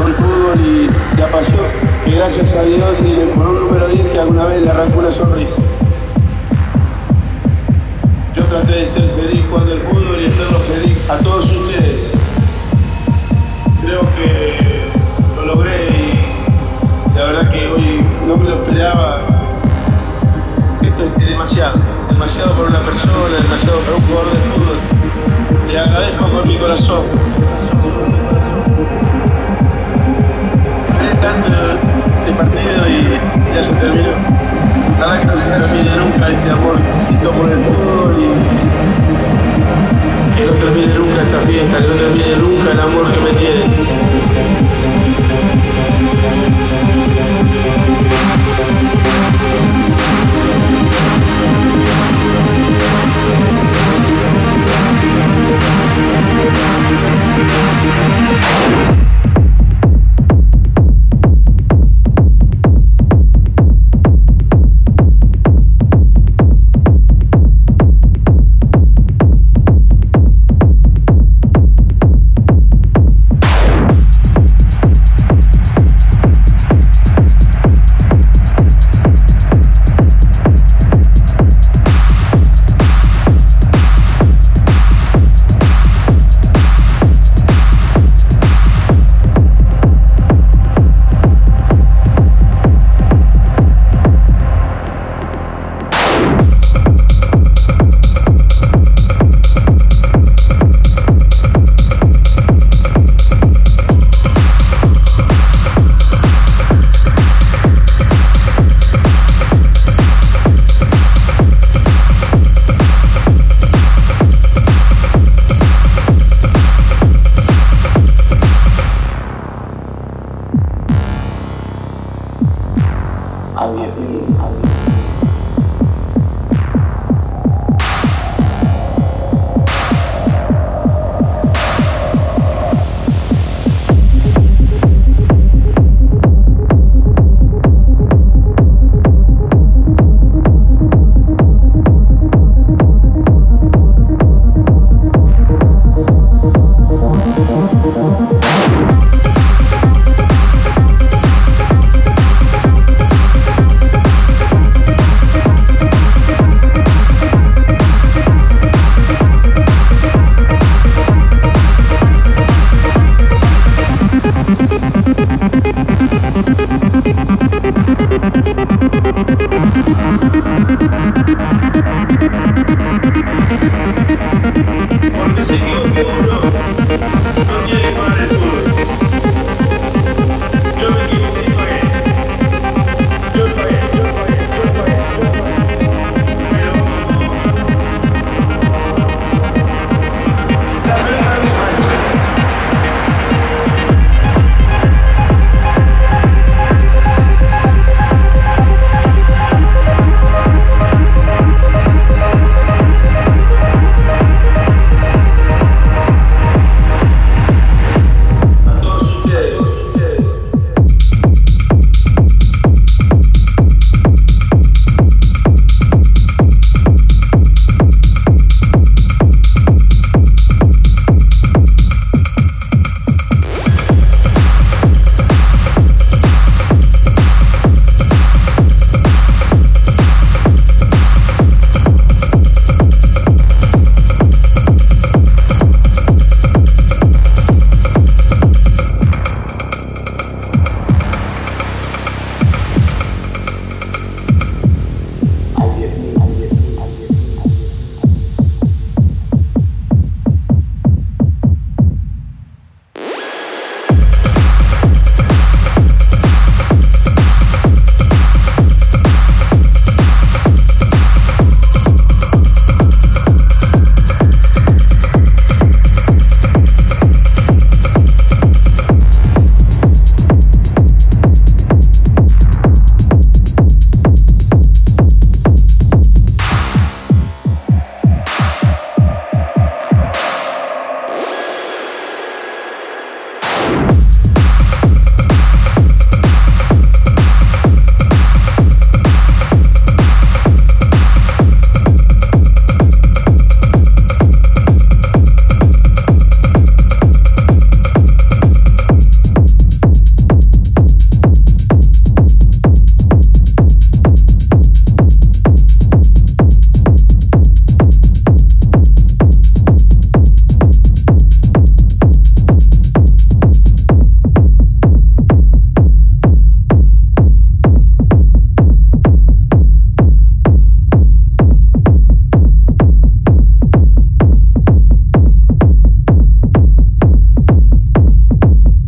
por el fútbol y ya pasó que gracias a Dios por un número 10 que alguna vez le arrancó una sonrisa. Yo traté de ser feliz cuando el fútbol y hacerlo feliz a todos ustedes. Creo que lo logré y la verdad que hoy no me lo esperaba. Esto es demasiado, demasiado por una persona, demasiado para un jugador de fútbol. Le agradezco con mi corazón. Y ya se terminó. Verdad que no se termine nunca este amor que siento por el fútbol y que no termine nunca esta fiesta, que no termine nunca el amor que me tienen.